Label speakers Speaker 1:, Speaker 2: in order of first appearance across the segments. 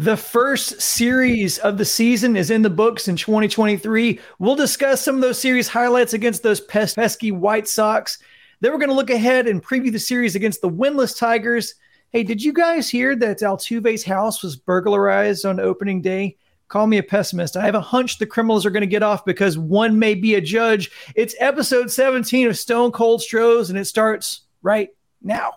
Speaker 1: The first series of the season is in the books in 2023. We'll discuss some of those series highlights against those pes- pesky White Sox. Then we're going to look ahead and preview the series against the winless Tigers. Hey, did you guys hear that Altuve's house was burglarized on opening day? Call me a pessimist. I have a hunch the criminals are going to get off because one may be a judge. It's episode 17 of Stone Cold Stros, and it starts right now.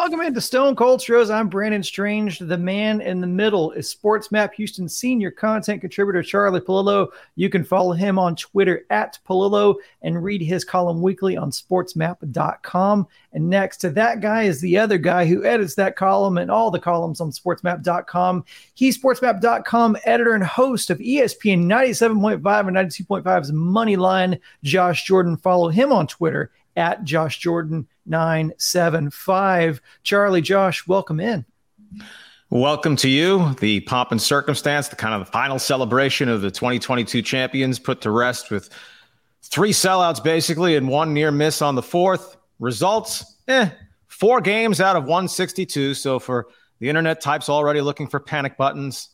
Speaker 1: Welcome into Stone Cold Stros. I'm Brandon Strange. The man in the middle is Sports Map Houston senior content contributor Charlie Pallilo. You can follow him on Twitter at Pallilo and read his column weekly on sportsmap.com. And next to that guy is the other guy who edits that column and all the columns on sportsmap.com. He's sportsmap.com editor and host of ESPN 97.5 and 92.5's Moneyline. Josh Jordan. Follow him on Twitter at Josh Jordan 975. Charlie, Josh, welcome in.
Speaker 2: Welcome to you. The pomp and circumstance, the kind of final celebration of the 2022 champions put to rest with three sellouts basically and one near miss on the fourth. Results, eh, four games out of 162. So for the internet types already looking for panic buttons,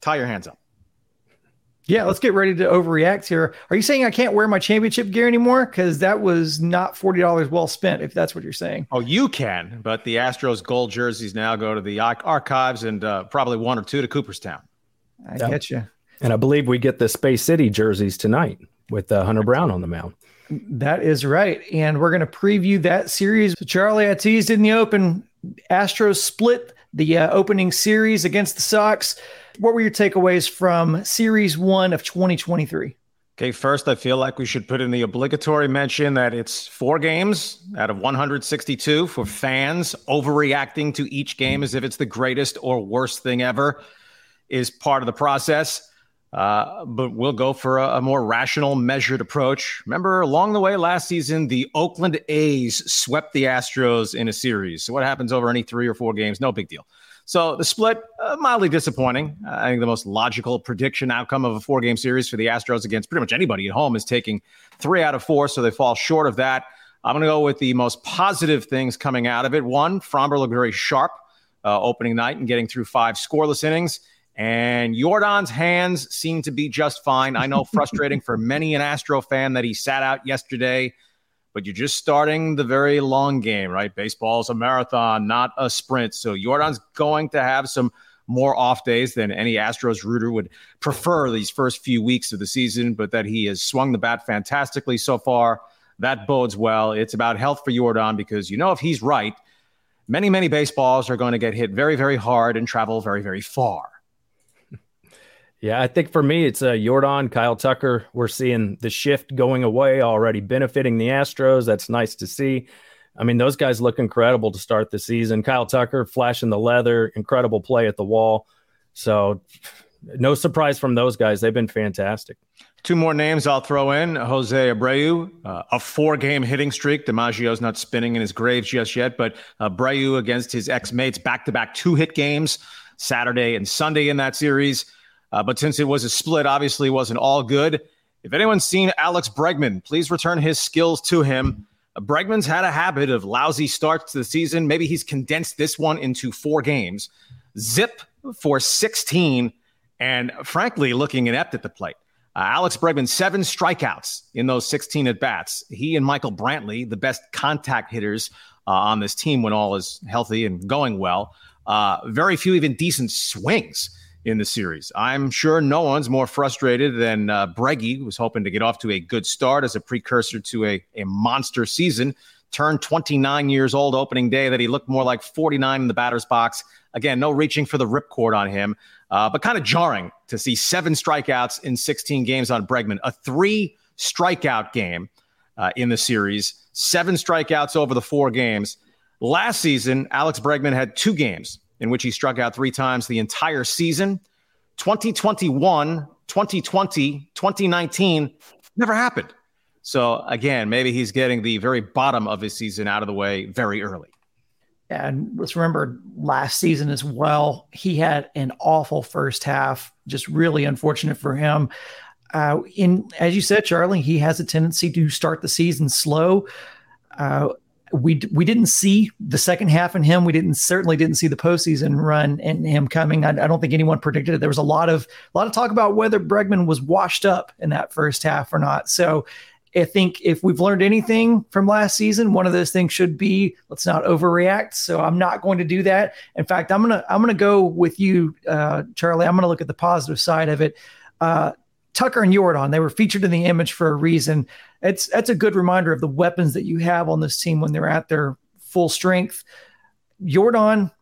Speaker 2: tie your hands up.
Speaker 1: Yeah, let's get ready to overreact here. Are you saying I can't wear my championship gear anymore? Because that was not forty dollars well spent. If that's what you're saying.
Speaker 2: Oh, you can, but the Astros gold jerseys now go to the archives and uh, probably one or two to Cooperstown.
Speaker 1: I yep. get you.
Speaker 3: And I believe we get the Space City jerseys tonight with uh, Hunter Brown on the mound.
Speaker 1: That is right, and we're going to preview that series. So Charlie, I teased in the open. Astros split the uh, opening series against the Sox what were your takeaways from Series One of 2023?
Speaker 2: Okay, first, I feel like we should put in the obligatory mention that it's four games out of 162 for fans. Overreacting to each game as if it's the greatest or worst thing ever is part of the process. Uh, but we'll go for a, a, more rational, measured approach. Remember, along the way last season, the Oakland A's swept the Astros in a series. So, what happens over any three or four games? No big deal. So the split, uh, mildly disappointing. Uh, I think the most logical prediction outcome of a four game series for the Astros against pretty much anybody at home is taking three out of four. So they fall short of that. I'm going to go with the most positive things coming out of it. One, Framber looked very sharp uh, opening night and getting through five scoreless innings. And Yordan's hands seem to be just fine. I know frustrating for many an Astro fan that he sat out yesterday but you're just starting the very long game, right? Baseball is a marathon, not a sprint. So Yordan's going to have some more off days than any Astros rooter would prefer these first few weeks of the season, but that he has swung the bat fantastically so far. That bodes well. It's about health for Yordan because you know if he's right, many, many baseballs are going to get hit very, very hard and travel very, very far.
Speaker 3: Yeah, I think for me, it's uh, Yordan, Kyle Tucker. We're seeing the shift going away already, benefiting the Astros. That's nice to see. I mean, those guys look incredible to start the season. Kyle Tucker flashing the leather, incredible play at the wall. So, no surprise from those guys. They've been fantastic.
Speaker 2: Two more names I'll throw in Jose Abreu, uh, a four game hitting streak. DiMaggio's not spinning in his grave just yet, but Abreu against his ex mates, back to back two hit games, Saturday and Sunday in that series. Uh, but since it was a split, obviously wasn't all good. If anyone's seen Alex Bregman, please return his skills to him. Uh, Bregman's had a habit of lousy starts to the season. Maybe he's condensed this one into four games. Zip for 16, and frankly, looking inept at the plate. Uh, Alex Bregman, seven strikeouts in those 16 at bats. He and Michael Brantley, the best contact hitters uh, on this team when all is healthy and going well. Uh, very few even decent swings in the series. I'm sure no one's more frustrated than uh, Breggy, who was hoping to get off to a good start as a precursor to a, a monster season. Turned 29 years old opening day that he looked more like 49 in the batter's box. Again, no reaching for the ripcord on him, uh, but kind of jarring to see seven strikeouts in 16 games on Bregman. A three strikeout game uh, in the series, seven strikeouts over the four games. Last season, Alex Bregman had two games in which he struck out three times the entire season. 2021, 2020, 2019 never happened. So again, maybe he's getting the very bottom of his season out of the way very early.
Speaker 1: and let's remember last season as well, he had an awful first half, just really unfortunate for him. Uh, in as you said, Charlie, he has a tendency to start the season slow. Uh, we we didn't see the second half in him. We didn't certainly didn't see the postseason run in him coming. I, I, don't think anyone predicted it. There was a lot of a lot of talk about whether Bregman was washed up in that first half or not. So I think if we've learned anything from last season, one of those things should be let's not overreact. So I'm not going to do that. In fact, I'm gonna I'm gonna go with you, uh, Charlie. I'm gonna look at the positive side of it. Uh, Tucker and Yordan, they were featured in the image for a reason. It's that's a good reminder of the weapons that you have on this team when they're at their full strength. Yordan,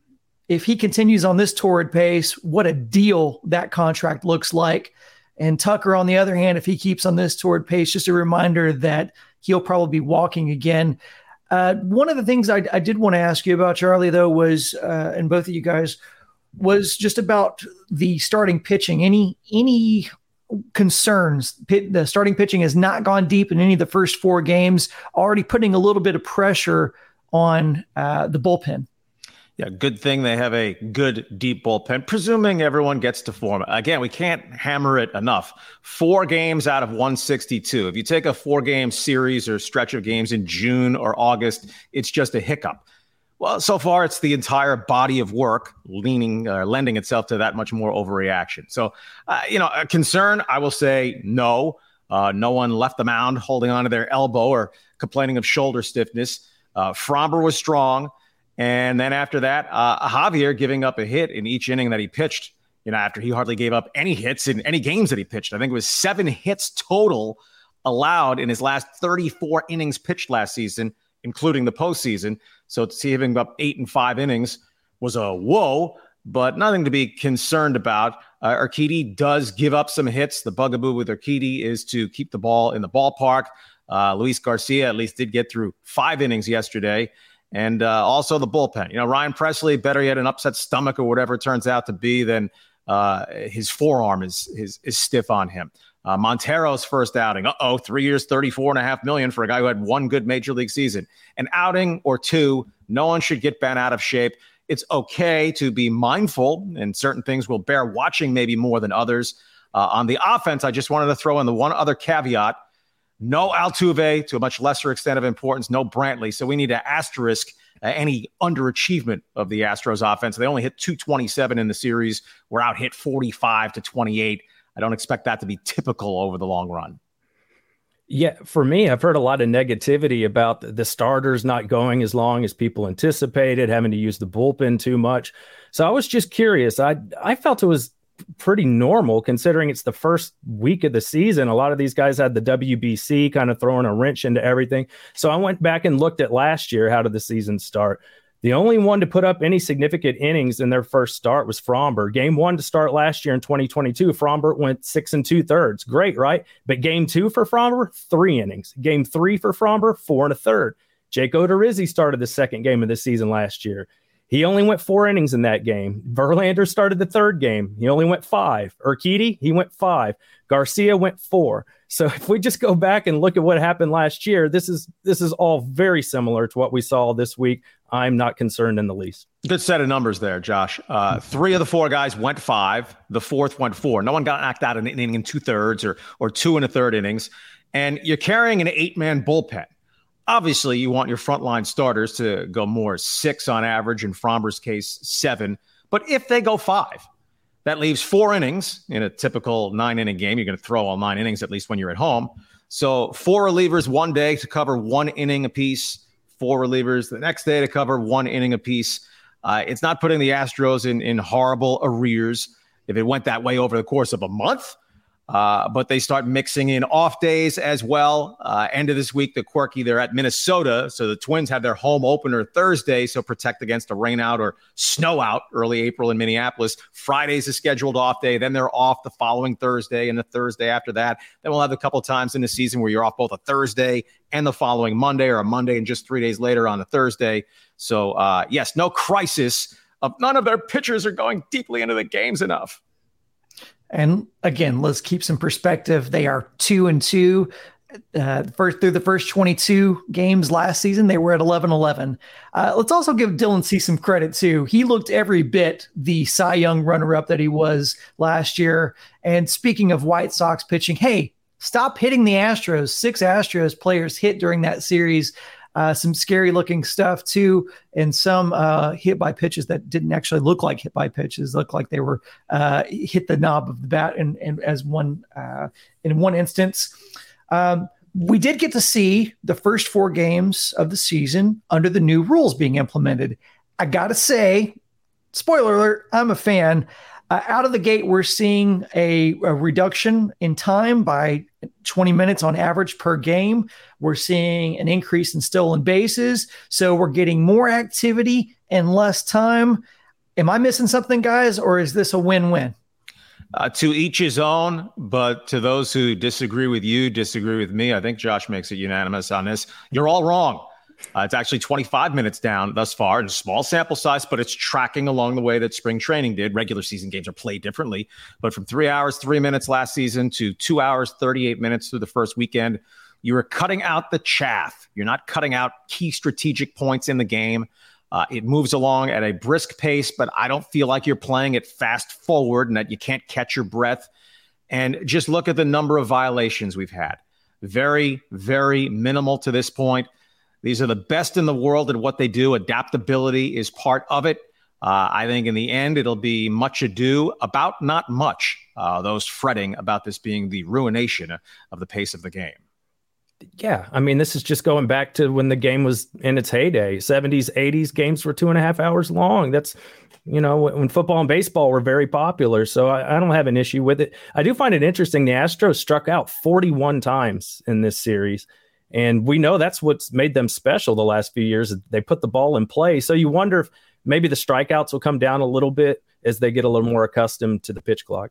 Speaker 1: if he continues on this torrid pace, what a deal that contract looks like. And Tucker, on the other hand, if he keeps on this torrid pace, just a reminder that he'll probably be walking again. Uh, one of the things I, I, did want to ask you about, Charlie, though, was, uh, and both of you guys, was just about the starting pitching. Any any concerns. The starting pitching has not gone deep in any of the first four games, already putting a little bit of pressure on uh, the bullpen.
Speaker 2: Yeah, good thing they have a good deep bullpen, presuming everyone gets to form. Again, we can't hammer it enough. Four games out of 162. If you take a four game series or stretch of games in June or August, it's just a hiccup. Well, so far it's the entire body of work leaning, uh, lending itself to that much more overreaction. So, uh, you know, a concern, I will say no. Uh, no one left the mound holding onto their elbow or complaining of shoulder stiffness. Uh, Framber was strong. And then after that, uh, Javier giving up a hit in each inning that he pitched, you know, after he hardly gave up any hits in any games that he pitched. I think it was seven hits total allowed in his last 34 innings pitched last season, including the postseason. So to see him up eight and five innings was a whoa, but nothing to be concerned about. Uh, Urquidy does give up some hits. The bugaboo with Urquidy is to keep the ball in the ballpark. Uh, Luis Garcia at least did get through five innings yesterday. And uh, also the bullpen. You know, Ryan Pressly, better yet, an upset stomach or whatever it turns out to be, than uh, his forearm is, is, is stiff on him. Uh, Montero's first outing. Uh oh, three years, thirty-four and a half million for a guy who had one good major league season. An outing or two, no one should get bent out of shape. It's okay to be mindful, and certain things will bear watching maybe more than others. Uh, on the offense, I just wanted to throw in the one other caveat no Altuve to a much lesser extent of importance, no Brantley. So we need to asterisk uh, any underachievement of the Astros offense. They only hit 227 in the series. We're out hit 45 to 28. I don't expect that to be typical over the long run.
Speaker 3: Yeah, for me, I've heard a lot of negativity about the starters not going as long as people anticipated, having to use the bullpen too much. So I was just curious. I I felt it was pretty normal considering it's the first week of the season. A lot of these guys had the WBC kind of throwing a wrench into everything. So I went back and looked at last year. How did the season start? The only one to put up any significant innings in their first start was Framber. Game one to start last year in 2022, Framber went six and two thirds. Great, right? But game two for Framber, three innings. Game three for Framber, four and a third. Jake Odorizzi started the second game of the season last year. He only went four innings in that game. Verlander started the third game. He only went five. Urquidy, he went five. Garcia went four. So if we just go back and look at what happened last year, this is this is all very similar to what we saw this week. I'm not concerned in the least.
Speaker 2: Good set of numbers there, Josh. Uh, three of the four guys went five. The fourth went four. No one got knocked out in an inning in two thirds or or two and a third innings. And you're carrying an eight man bullpen. Obviously, you want your frontline starters to go more six on average. In Framber's case, seven. But if they go five, that leaves four innings in a typical nine inning game. You're going to throw all nine innings at least when you're at home. So four relievers one day to cover one inning apiece four relievers the next day to cover one inning apiece. Uh, it's not putting the Astros in, in horrible arrears. If it went that way over the course of a month, uh, but they start mixing in off days as well. Uh, end of this week, the quirky, they're at Minnesota. So the Twins have their home opener Thursday. So protect against a rain out or snow out early April in Minneapolis. Friday's a scheduled off day. Then they're off the following Thursday and the Thursday after that. Then we'll have a couple times in the season where you're off both a Thursday and the following Monday or a Monday and just three days later on a Thursday. So, uh, yes, no crisis. Of none of their pitchers are going deeply into the games enough.
Speaker 1: And again, let's keep some perspective. They are two and two. uh, first through the first 22 games last season, they were at 11 11. Uh, let's also give Dylan Cease some credit too. He looked every bit the Cy Young runner up that he was last year. And speaking of White Sox pitching, hey, stop hitting the Astros. Six Astros players hit during that series. Uh, some scary looking stuff too, and some uh, hit by pitches that didn't actually look like hit by pitches, looked like they were uh, hit the knob of the bat. And, and as one uh, in one instance, um, we did get to see the first four games of the season under the new rules being implemented. I gotta say, spoiler alert, I'm a fan. Uh, out of the gate, we're seeing a, a, reduction in time by 20 minutes on average per game. We're seeing an increase in stolen bases. So we're getting more activity and less time. Am I missing something, guys, or is this a win win?
Speaker 2: Uh, to each his own, but to those who disagree with you, disagree with me, I think Josh makes it unanimous on this. You're all wrong. Uh, it's actually 25 minutes down thus far in a small sample size, but it's tracking along the way that spring training did. Regular season games are played differently, but from three hours, three minutes last season to two hours, 38 minutes through the first weekend, you are cutting out the chaff. You're not cutting out key strategic points in the game. Uh, it moves along at a brisk pace, but I don't feel like you're playing it fast forward and that you can't catch your breath. And just look at the number of violations we've had. Very, very minimal to this point. These are the best in the world at what they do. Adaptability is part of it. Uh, I think in the end, it'll be much ado about not much. Uh, those fretting about this being the ruination of the pace of the game.
Speaker 3: Yeah, I mean, this is just going back to when the game was in its heyday. 70s, 80s games were two and a half hours long. That's, you know, when football and baseball were very popular. So I, I don't have an issue with it. I do find it interesting. The Astros struck out 41 times in this series. And we know that's what's made them special the last few years. They put the ball in play. So you wonder if maybe the strikeouts will come down a little bit as they get a little more accustomed to the pitch clock.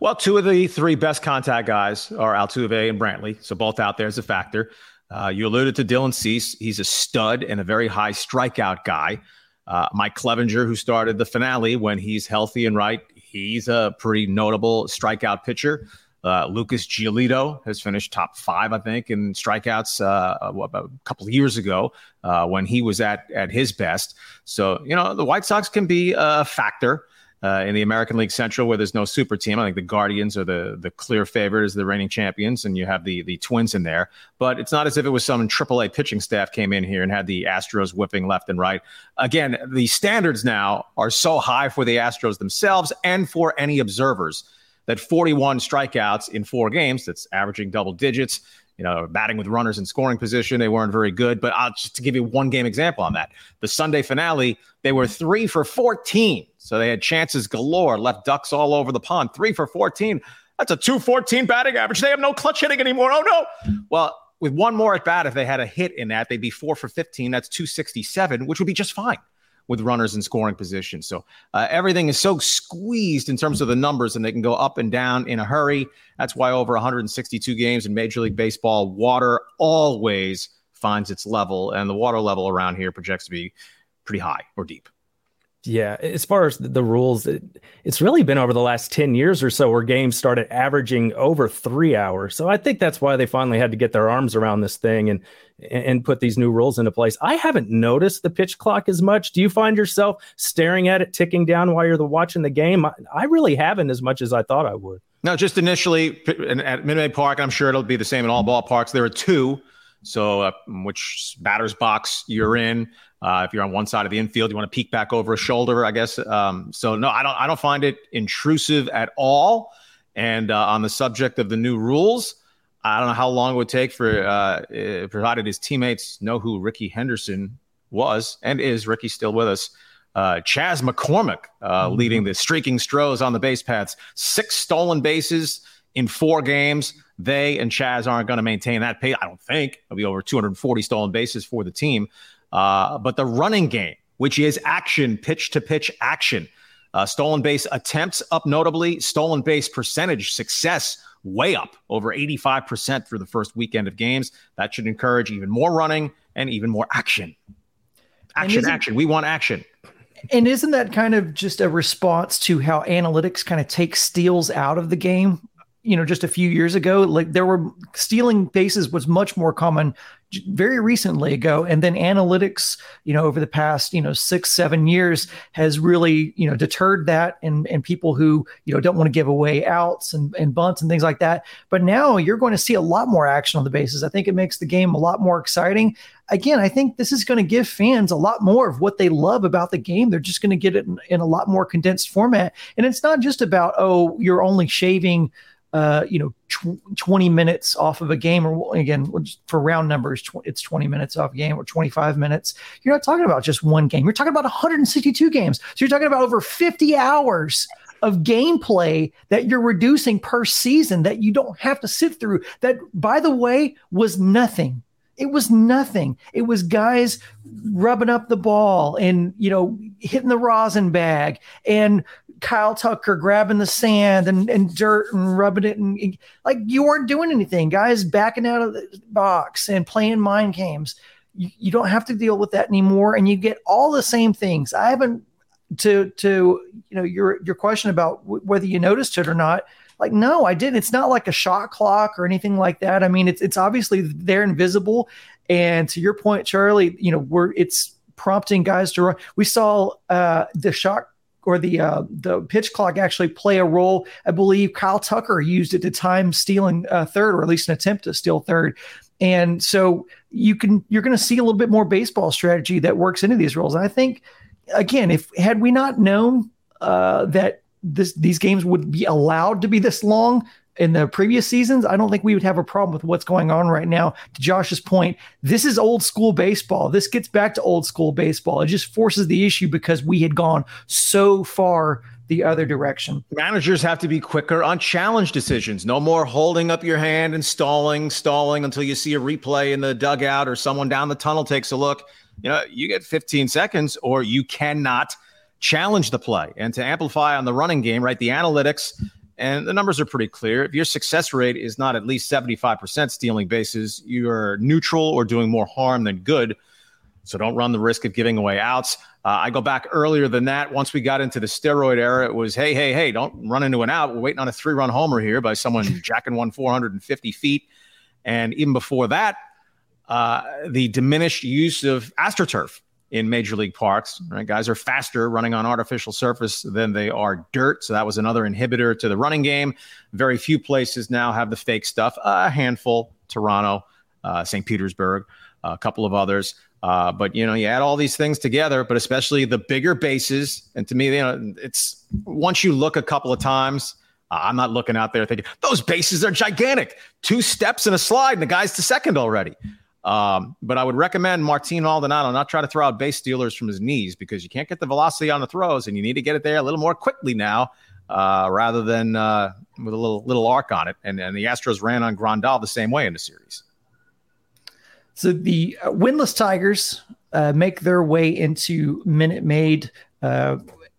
Speaker 2: Well, two of the three best contact guys are Altuve and Brantley. So both out there as a factor. Uh, you alluded to Dylan Cease. He's a stud and a very high strikeout guy. Uh, Mike Clevinger, who started the finale when he's healthy and right, he's a pretty notable strikeout pitcher. Uh, Lucas Giolito has finished top five, I think, in strikeouts uh, a couple of years ago uh, when he was at at his best. So you know the White Sox can be a factor. Uh, in the American League Central, where there's no super team, I think the Guardians are the the clear favorite as the reigning champions, and you have the the Twins in there. But it's not as if it was some AAA pitching staff came in here and had the Astros whipping left and right. Again, the standards now are so high for the Astros themselves and for any observers that 41 strikeouts in four games, that's averaging double digits. You know, batting with runners in scoring position, they weren't very good. But I'll just to give you one game example on that. The Sunday finale, they were three for 14. So they had chances galore, left ducks all over the pond. Three for 14. That's a 214 batting average. They have no clutch hitting anymore. Oh, no. Well, with one more at bat, if they had a hit in that, they'd be four for 15. That's 267, which would be just fine with runners in scoring position. So uh, everything is so squeezed in terms of the numbers, and they can go up and down in a hurry. That's why over 162 games in Major League Baseball, water always finds its level, and the water level around here projects to be pretty high or deep.
Speaker 3: Yeah, as far as the rules, it, it's really been over the last 10 years or so where games started averaging over three hours. So I think that's why they finally had to get their arms around this thing and and put these new rules into place. I haven't noticed the pitch clock as much. Do you find yourself staring at it ticking down while you're watching the game? I, I really haven't as much as I thought I would.
Speaker 2: No, just initially at Minute Maid Park, I'm sure it'll be the same in all ballparks. There are two. So, uh, which batter's box you're in? Uh, if you're on one side of the infield, you want to peek back over a shoulder, I guess. Um, so no, I don't. I don't find it intrusive at all. And uh, on the subject of the new rules, I don't know how long it would take for, uh, provided his teammates know who Rickey Henderson was and is. Rickey still with us. Uh, Chas McCormick uh, mm-hmm. leading the streaking Stros on the base paths. Six stolen bases in four games. They and Chas aren't going to maintain that pace. I don't think it'll be over 240 stolen bases for the team. Uh, but the running game, which is action, pitch to pitch action, uh, stolen base attempts up notably, stolen base percentage success way up over 85% through the first weekend of games. That should encourage even more running and even more action. Action, action. We want action.
Speaker 1: And isn't that kind of just a response to how analytics kind of take steals out of the game? you know just a few years ago like there were stealing bases was much more common very recently ago and then analytics you know over the past you know six seven years has really you know deterred that and and people who you know don't want to give away outs and, and bunts and things like that. But now you're going to see a lot more action on the bases i think it makes the game a lot more exciting. Again i think this is going to give fans a lot more of what they love about the game. They're just going to get it in, in a lot more condensed format. And it's not just about oh you're only shaving uh, you know, tw- 20 minutes off of a game, or again, for round numbers, tw- it's 20 minutes off a game or 25 minutes. You're not talking about just one game. You're talking about 162 games. So you're talking about over 50 hours of gameplay that you're reducing per season that you don't have to sit through. That, by the way, was nothing. It was nothing. It was guys rubbing up the ball and, you know, hitting the rosin bag and Kyle Tucker grabbing the sand and, and dirt and rubbing it and like you weren't doing anything, guys backing out of the box and playing mind games. You, you don't have to deal with that anymore, and you get all the same things. I haven't to to you know your your question about w- whether you noticed it or not. Like no, I didn't. It's not like a shot clock or anything like that. I mean, it's it's obviously they're invisible. And to your point, Charlie, you know, we're it's prompting guys to run. We saw uh, the shot or the uh, the pitch clock actually play a role. I believe Kyle Tucker used it to time stealing uh, third, or at least an attempt to steal third. And so you can you're going to see a little bit more baseball strategy that works into these roles. And I think again, if had we not known uh, that this these games would be allowed to be this long, in the previous seasons, I don't think we would have a problem with what's going on right now. To Josh's point, this is old school baseball. This gets back to old school baseball. It just forces the issue because we had gone so far the other direction.
Speaker 2: Managers have to be quicker on challenge decisions. No more holding up your hand and stalling, stalling until you see a replay in the dugout or someone down the tunnel takes a look. You know, you get 15 seconds or you cannot challenge the play. And to amplify on the running game, right? The analytics and the numbers are pretty clear. If your success rate is not at least 75% stealing bases, you're neutral or doing more harm than good. So don't run the risk of giving away outs. Uh, I go back earlier than that. Once we got into the steroid era, it was, hey, hey, hey, don't run into an out. We're waiting on a three run homer here by someone jacking one 450 feet. And even before that, uh, the diminished use of AstroTurf in major league parks. Right, guys are faster running on artificial surface than they are dirt, so that was another inhibitor to the running game. Very few places now have the fake stuff. A handful, Toronto, uh, St. Petersburg, a couple of others. Uh, but you know, you add all these things together, but especially the bigger bases. And to me, you know, it's once you look a couple of times. Uh, I'm not looking out there thinking those bases are gigantic. Two steps and a slide, and the guy's to second already. Um, but I would recommend Martin Maldonado not try to throw out base stealers from his knees because you can't get the velocity on the throws, and you need to get it there a little more quickly now, uh, rather than uh, with a little little arc on it. And and the Astros ran on Grandal the same way in the series.
Speaker 1: So the uh, winless Tigers uh, make their way into Minute Maid. Uh,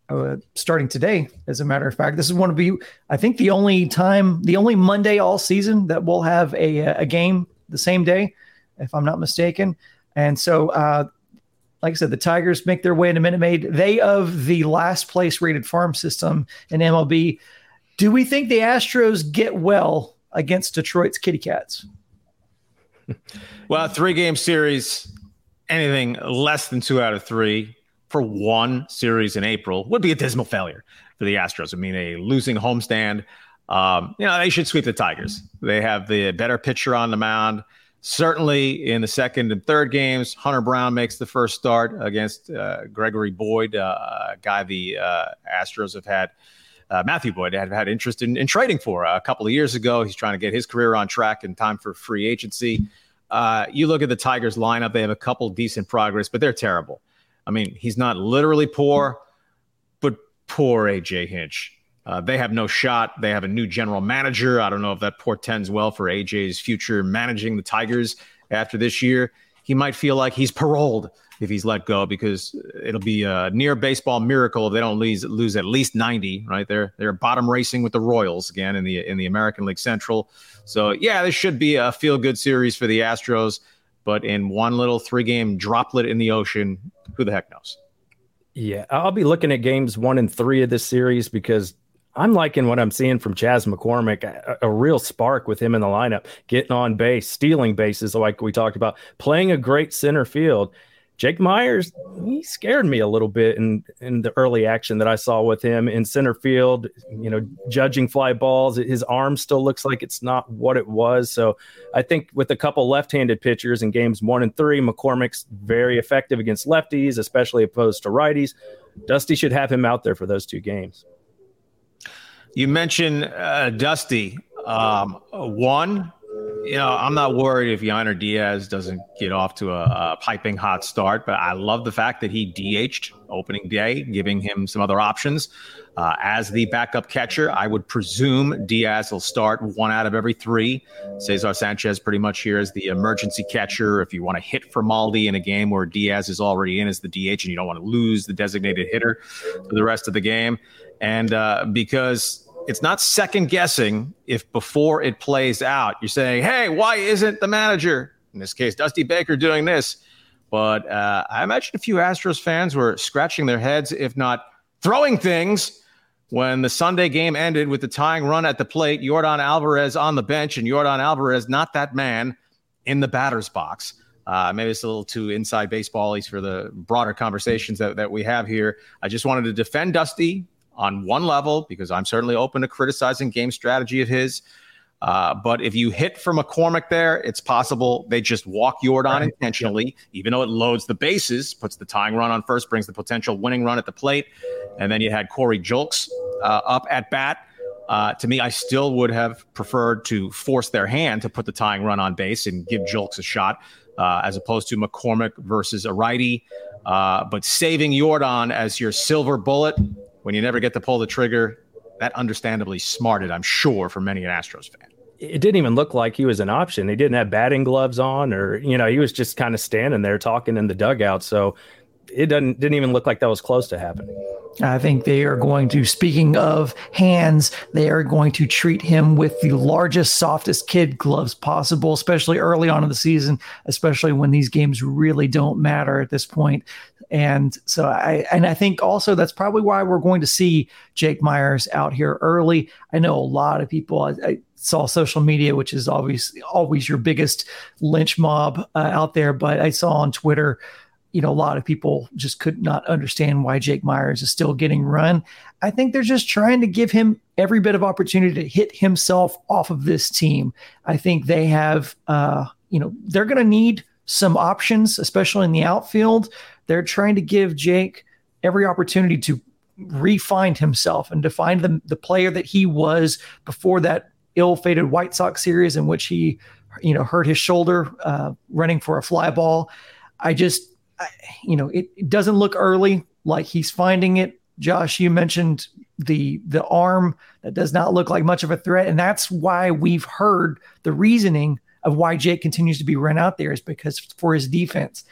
Speaker 1: uh, starting today, as a matter of fact, this is one of the, I think, the only time, the only Monday all season that we'll have a, a game the same day if I'm not mistaken. And so, uh, like I said, the Tigers make their way into Minute Maid. They of the last place rated farm system in MLB. Do we think the Astros get well against Detroit's Kitty Cats?
Speaker 2: well, three game series, anything less than two out of three for one series in April would be a dismal failure for the Astros. I mean, a losing homestand. Um, you know, they should sweep the Tigers. They have the better pitcher on the mound. Certainly in the second and third games, Hunter Brown makes the first start against uh, Gregory Boyd, uh, a guy the uh, Astros have had. Uh, Matthew Boyd had had interest in, in trading for a couple of years ago. He's trying to get his career on track in time for free agency. You look at the Tigers lineup; they have a couple decent progress, but they're terrible. I mean, he's not literally poor, but poor AJ Hinch. Uh, they have no shot. They have a new general manager. I don't know if that portends well for AJ's future managing the Tigers after this year. He might feel like he's paroled if he's let go because it'll be a near baseball miracle if they don't lose lose at least 90. Right, they're they're bottom racing with the Royals again in the in the American League Central. So yeah, this should be a feel good series for the Astros. But in one little three game droplet in the ocean, who the heck knows?
Speaker 3: Yeah, I'll be looking at games one and three of this series because I'm liking what I'm seeing from Chas McCormick, a, a, real spark with him in the lineup, getting on base, stealing bases like we talked about, playing a great center field. Jake Meyers, he scared me a little bit in in the early action that I saw with him in center field. You know, judging fly balls, his arm still looks like it's not what it was. So I think with a couple left-handed pitchers in games one and three, McCormick's very effective against lefties, especially opposed to righties. Dusty should have him out there for those two games.
Speaker 2: You mentioned uh, Dusty. Um, one, you know, I'm not worried if Yainer Diaz doesn't get off to a, a, piping hot start, but I love the fact that he DH'd opening day, giving him some other options. Uh, as the backup catcher, I would presume Diaz will start one out of every three. Cesar Sanchez pretty much here as the emergency catcher. If you want to hit for Maldi in a game where Diaz is already in as the DH and you don't want to lose the designated hitter for the rest of the game. And uh, because it's not second guessing if before it plays out, you're saying, hey, why isn't the manager, in this case, Dusty Baker, doing this? But uh, I imagine a few Astros fans were scratching their heads, if not throwing things, when the Sunday game ended with the tying run at the plate, Yordan Alvarez on the bench, and Yordan Alvarez, not that man, in the batter's box. Uh, maybe it's a little too inside baseball for the broader conversations that, that we have here. I just wanted to defend Dusty on one level because I'm certainly open to criticizing game strategy of his. Uh, but if you hit for McCormick there, it's possible they just walk Yordan right. intentionally, even though it loads the bases, puts the tying run on first, brings the potential winning run at the plate. And then you had Corey Julks uh, up at bat. Uh, to me, I still would have preferred to force their hand to put the tying run on base and give Julks a shot, uh, as opposed to McCormick versus a righty. Uh, but saving Yordan as your silver bullet when you never get to pull the trigger, that understandably smarted, I'm sure, for many an Astros fan.
Speaker 3: It didn't even look like he was an option. He didn't have batting gloves on, or you know, he was just kind of standing there talking in the dugout. So it doesn't didn't even look like that was close to happening.
Speaker 1: I think they are going to, speaking of hands, they are going to treat him with the largest, softest kid gloves possible, especially early on in the season, especially when these games really don't matter at this point. And so I and I think also that's probably why we're going to see Jake Meyers out here early. I know a lot of people. I, I saw social media, which is obviously always your biggest lynch mob uh, out there, but I saw on Twitter you know, a lot of people just could not understand why Jake Meyers is still getting run. I think they're just trying to give him every bit of opportunity to hit himself off of this team. I think they have, uh, you know, they're going to need some options, especially in the outfield. They're trying to give Jake every opportunity to refine himself and to find the, the player that he was before that ill-fated White Sox series in which he, you know, hurt his shoulder uh, running for a fly ball. I just, I, you know, it, it doesn't look early like he's finding it. Josh, you mentioned the the arm that does not look like much of a threat, and that's why we've heard the reasoning of why Jake continues to be run out there is because for his defense.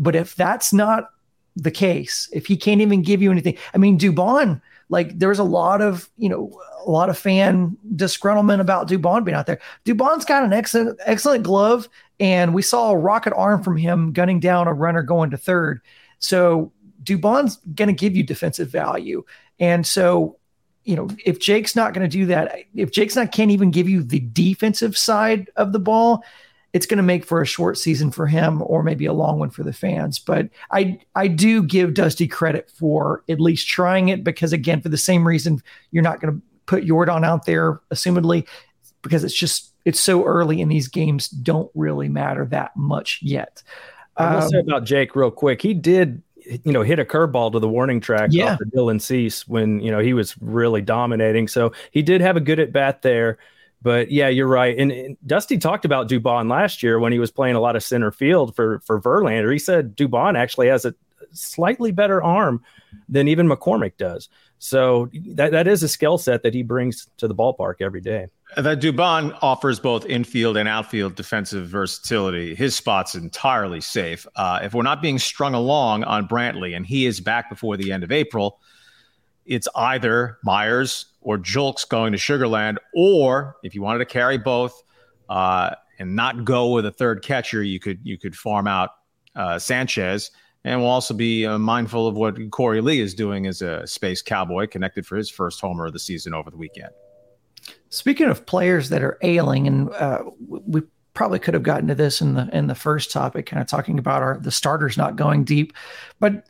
Speaker 1: But if that's not the case, if he can't even give you anything, I mean, Dubon, like there's a lot of, you know, a lot of fan disgruntlement about Dubon being out there. Dubon's got an excellent, excellent glove, and we saw a rocket arm from him gunning down a runner going to third. So Dubon's going to give you defensive value. And so you know, if Jake's not going to do that, if Jake's not can't even give you the defensive side of the ball, it's going to make for a short season for him or maybe a long one for the fans. But I I do give Dusty credit for at least trying it because again, for the same reason you're not going to put Yordan out there, assumedly, because it's just it's so early and these games don't really matter that much yet.
Speaker 3: I will um, say about Jake real quick. He did you know, hit a curveball to the warning track yeah. off of Dylan Cease when, you know, he was really dominating. So he did have a good at bat there. But yeah, you're right. And, and, Dusty talked about Dubon last year when he was playing a lot of center field for for Verlander. He said Dubon actually has a slightly better arm than even McCormick does. So that, that is a skill set that he brings to the ballpark every day.
Speaker 2: That Dubon offers both infield and outfield defensive versatility. His spot's entirely safe. Uh, if we're not being strung along on Brantley and he is back before the end of April, it's either Meyers or Julks going to Sugarland, or if you wanted to carry both uh, and not go with a third catcher, you could you could farm out uh, Sanchez And we'll also be uh, mindful of what Korey Lee is doing as a space cowboy, connected for his first homer of the season over the weekend.
Speaker 1: Speaking of players that are ailing, and uh, we probably could have gotten to this in the in the first topic, kind of talking about our the starters not going deep, but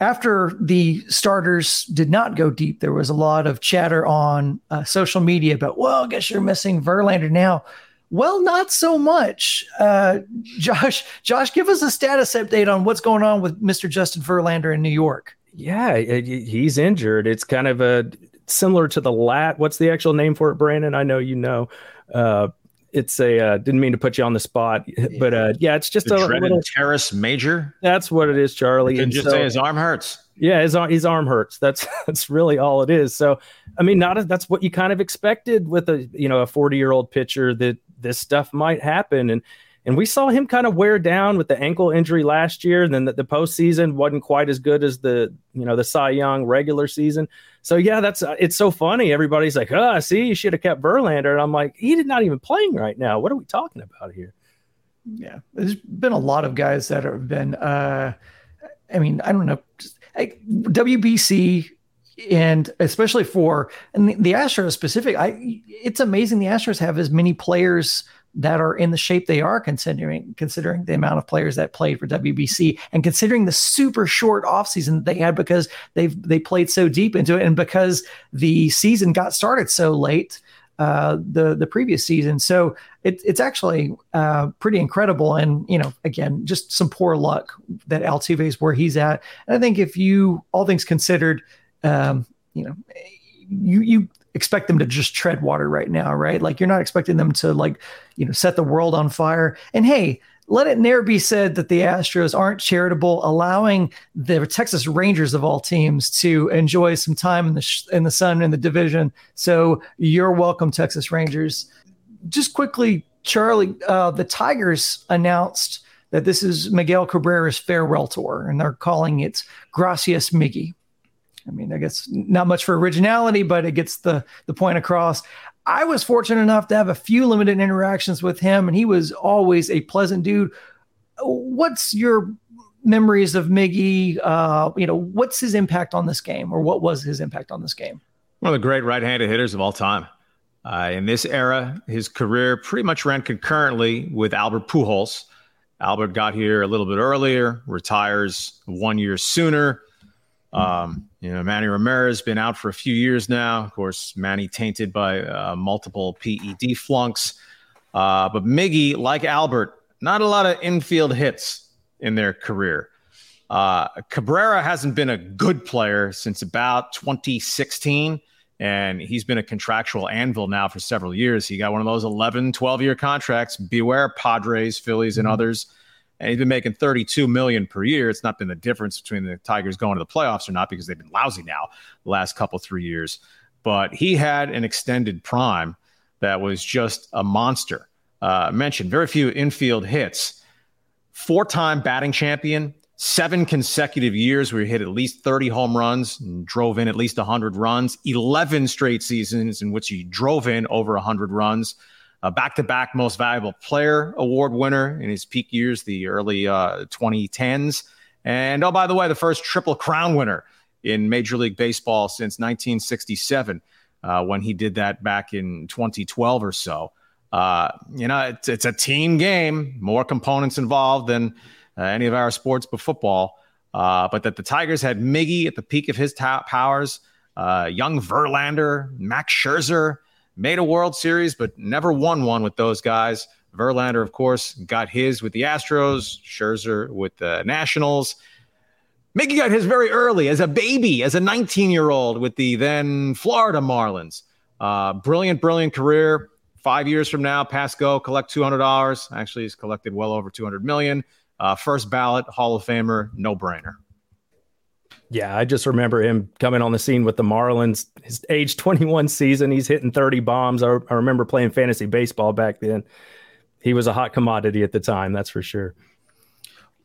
Speaker 1: after the starters did not go deep, there was a lot of chatter on uh, social media about, well, I guess you're missing Verlander now. Well, not so much. Uh, Josh, Josh, give us a status update on what's going on with Mr. Justin Verlander in New York.
Speaker 3: Yeah, he's injured. It's kind of a similar to the lat. What's the actual name for it, Brandon? I know you know. Uh, it's a uh, didn't mean to put you on the spot, but uh, yeah, it's just
Speaker 2: the
Speaker 3: a little
Speaker 2: teres major.
Speaker 3: That's what it is, Charlie.
Speaker 2: You can just so, say his arm hurts.
Speaker 3: Yeah, his his arm hurts. That's that's really all it is. So, I mean, not a, that's what you kind of expected with a you know a forty year old pitcher that this stuff might happen, and and we saw him kind of wear down with the ankle injury last year. And then the, the postseason wasn't quite as good as the, you know, the Cy Young regular season. So yeah, that's uh, it's so funny. Everybody's like, "Oh, see, you should have kept Verlander," and I'm like, he did not even playing right now. What are we talking about here?
Speaker 1: Yeah, there's been a lot of guys that have been. uh I mean, I don't know, like WBC and especially for and the, the Astros specific, I it's amazing the Astros have as many players that are in the shape they are considering considering the amount of players that played for WBC and considering the super short offseason they had because they've they played so deep into it and because the season got started so late uh, the the previous season. So it, it's actually uh, pretty incredible. And you know, again, just some poor luck that Altuve is where he's at. And I think if you all things considered, um, you know, you you expect them to just tread water right now, right? Like you're not expecting them to like, you know, set the world on fire. And hey, let it never be said that the Astros aren't charitable, allowing the Texas Rangers of all teams to enjoy some time in the sh- in the sun in the division. So you're welcome, Texas Rangers. Just quickly, Charlie, uh, the Tigers announced that this is Miguel Cabrera's farewell tour, and they're calling it Gracias Miggy. I mean, I guess not much for originality, but it gets the the point across. I was fortunate enough to have a few limited interactions with him, and he was always a pleasant dude. What's your memories of Miggy? Uh, you know, what's his impact on this game, or what was his impact on this game?
Speaker 2: One of the great right-handed hitters of all time. Uh, in this era, his career pretty much ran concurrently with Albert Pujols. Albert got here a little bit earlier, retires one year sooner. Um, you know, Manny Ramirez has been out for a few years now. Of course, Manny tainted by uh, multiple PED flunks. Uh, but Miggy, like Albert, not a lot of infield hits in their career. Uh, Cabrera hasn't been a good player since about 2016, and he's been a contractual anvil now for several years. He got one of those 11, 12 year contracts. Beware Padres, Phillies, and mm-hmm. others and he's been making 32 million per year. It's not been the difference between the Tigers going to the playoffs or not because they've been lousy now the last couple three years. But he had an extended prime that was just a monster. Uh, mentioned very few infield hits, four-time batting champion, seven consecutive years where he hit at least 30 home runs and drove in at least 100 runs, 11 straight seasons in which he drove in over 100 runs a back-to-back most valuable player award winner in his peak years, the early uh, 2010s. And oh, by the way, the first triple crown winner in Major League Baseball since 1967, uh, when he did that back in 2012 or so. Uh, you know, it's, it's, a team game, more components involved than uh, any of our sports but football. Uh, but that the Tigers had Miggy at the peak of his top powers, uh, young Verlander, Max Scherzer, made a World Series, but never won one with those guys. Verlander, of course, got his with the Astros, Scherzer with the Nationals. Miggy got his very early as a baby, as a 19 year old with the then Florida Marlins. Uh, brilliant, brilliant career. Five years from now, pass go, collect $200. Actually, he's collected well over 200 million. Uh, first ballot Hall of Famer, no brainer.
Speaker 3: Yeah, I just remember him coming on the scene with the Marlins. His age 21 season, he's hitting 30 bombs. I, I remember playing fantasy baseball back then. He was a hot commodity at the time, that's for sure.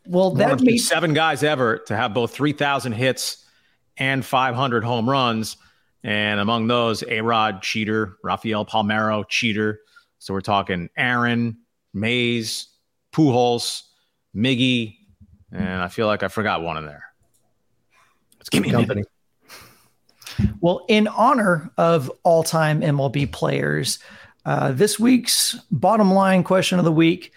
Speaker 2: Well, that made seven guys ever to have both 3,000 hits and 500 home runs. And among those, A Rod, cheater, Rafael Palmeiro, cheater. So we're talking Aaron, Mays, Pujols, Miggy, and I feel like I forgot one in there.
Speaker 3: Let's give me company.
Speaker 1: Well, in honor of all-time MLB players, uh, this week's bottom line question of the week: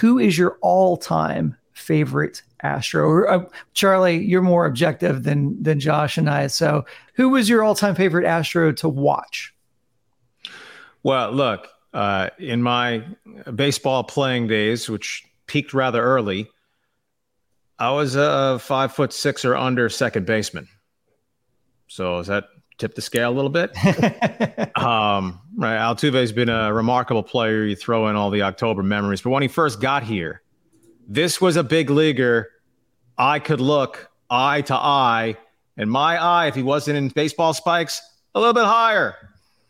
Speaker 1: Who is your all-time favorite Astro? Uh, Charlie, you're more objective than than Josh and I. So, who was your all-time favorite Astro to watch?
Speaker 2: Well, look, uh, in my baseball playing days, which peaked rather early, I was a five foot six or under second baseman. So does that tip the scale a little bit? um, right, Altuve's been a remarkable player. You throw in all the October memories, but when he first got here, this was a big leaguer. I could look eye to eye, and my eye, if he wasn't in baseball spikes, a little bit higher.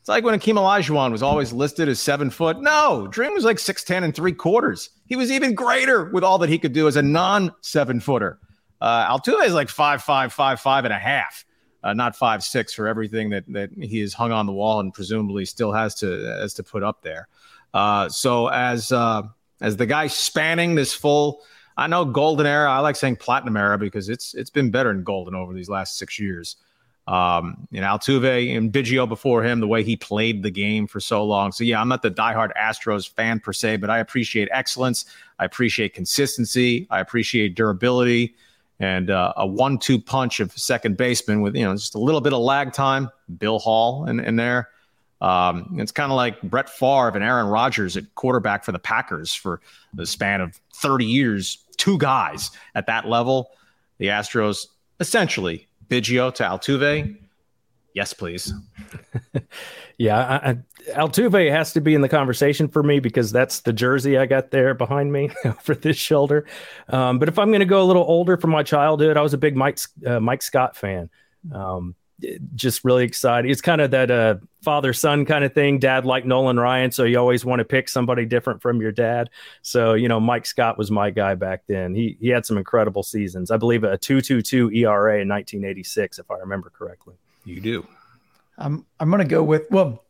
Speaker 2: It's like when Akeem Olajuwon was always listed as seven foot. No, Dream was like 6'10 and three quarters. He was even greater with all that he could do as a non seven footer. Uh, Altuve is like five, five, five, five and a half, uh, not five, six for everything that, that he has hung on the wall and presumably still has to, has to put up there. Uh, so as, uh, as the guy spanning this full, I know golden era, I like saying platinum era because it's, it's been better than golden over these last six years. Um, you know, Altuve and Biggio before him, the way he played the game for so long. So yeah, I'm not the diehard Astros fan per se, but I appreciate excellence. I appreciate consistency. I appreciate durability and uh, a one-two punch of second baseman with you know just a little bit of lag time. Bill Hall in, in there. Um, it's kind of like Brett Favre and Aaron Rodgers at quarterback for the Packers for the span of 30 years. Two guys at that level. The Astros essentially Biggio to Altuve? Yes, please.
Speaker 3: yeah, I, I, Altuve has to be in the conversation for me because that's the jersey I got there behind me for this shoulder. Um, but if I'm going to go a little older from my childhood, I was a big Mike uh, Mike Scott fan. Um, just really excited. It's kind of that uh, father son kind of thing. Dad like Nolan Ryan, so you always want to pick somebody different from your dad. So you know, Mike Scott was my guy back then. He he had some incredible seasons. I believe a two two two ERA in 1986, if I remember correctly.
Speaker 2: You do.
Speaker 1: I'm I'm gonna go with well.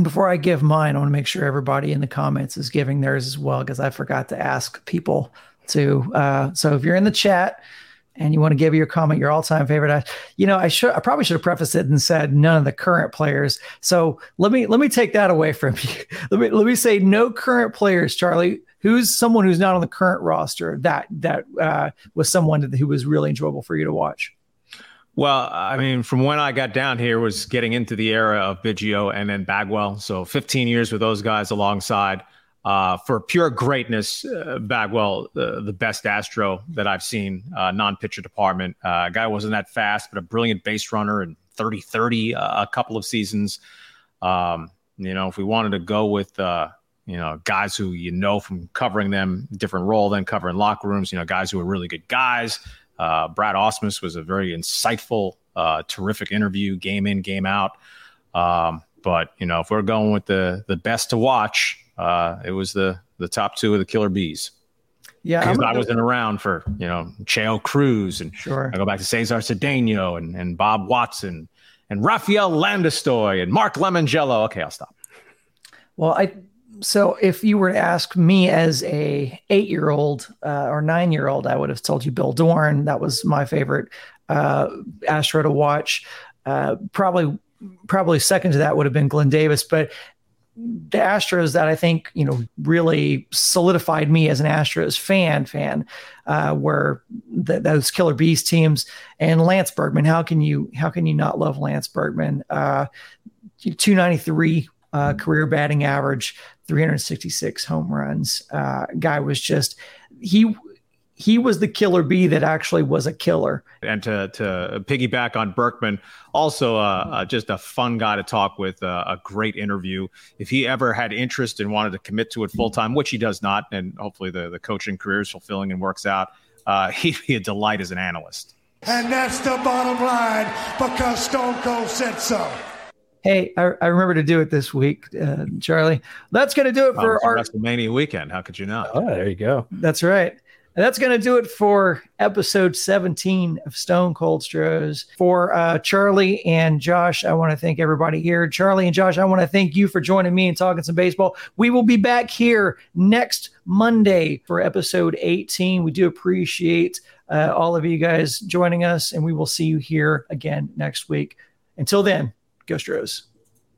Speaker 1: Before I give mine, I want to make sure everybody in the comments is giving theirs as well because I forgot to ask people to. Uh, so if you're in the chat and you want to give your comment your all-time favorite I, you know i should i probably should have prefaced it and said none of the current players so let me let me take that away from you let me let me say no current players charlie who's someone who's not on the current roster that that uh, was someone who was really enjoyable for you to watch
Speaker 2: well, I mean, from when I got down here was getting into the era of Biggio and then Bagwell. So 15 years with those guys alongside. Uh, for pure greatness, uh, Bagwell, uh, the best Astro that I've seen, uh, non pitcher department. Uh, guy wasn't that fast, but a brilliant base runner and 30 30 uh, a couple of seasons. Um, you know, if we wanted to go with, you know, guys who you know from covering them, different role than covering locker rooms, you know, guys who are really good guys. Brad Ausmus was a very insightful, terrific interview, game in, game out. Um, but, you know, if we're going with the, the best to watch, uh, it was the the top two of the Killer Bees.
Speaker 1: Yeah,
Speaker 2: because I wasn't around for you know Cheo Cruz and
Speaker 1: sure.
Speaker 2: I go back to Cesar Cedeno and and Bob Watson and Rafael Landestoy and Mark Lemongello. Okay, I'll stop.
Speaker 1: Well, I so if you were to ask me as a eight year old uh, or nine year old, I would have told you Bill Doran. That was my favorite uh, Astro to watch. Uh, probably probably second to that would have been Glenn Davis, but the Astros that I think you know really solidified me as an Astros fan. Fan uh, were the, those Killer Bees teams and Lance Berkman. How can you how can you not love Lance Berkman? Uh, Two ninety three uh, career batting average, three hundred sixty six home runs. Uh, guy was just he he was the killer bee that actually was a killer.
Speaker 2: And to to piggyback on Berkman, also uh, uh, just a fun guy to talk with, uh, a great interview. If he ever had interest and wanted to commit to it full time, which he does not, and hopefully the the coaching career is fulfilling and works out, uh, he'd be a delight as an analyst.
Speaker 4: And that's the bottom line because Stone Cold said so.
Speaker 1: Hey, I, I, remember to do it this week, uh, Charlie. That's going to do it for
Speaker 2: oh, our WrestleMania weekend. How could you not?
Speaker 3: Oh, there you go.
Speaker 1: That's right. And that's going to do it for episode 17 of Stone Cold Stros. For uh, Charlie and Josh, I want to thank everybody here. Charlie and Josh, I want to thank you for joining me and talking some baseball. We will be back here next Monday for episode 18. We do appreciate uh, all of you guys joining us, and we will see you here again next week. Until then, go Stros.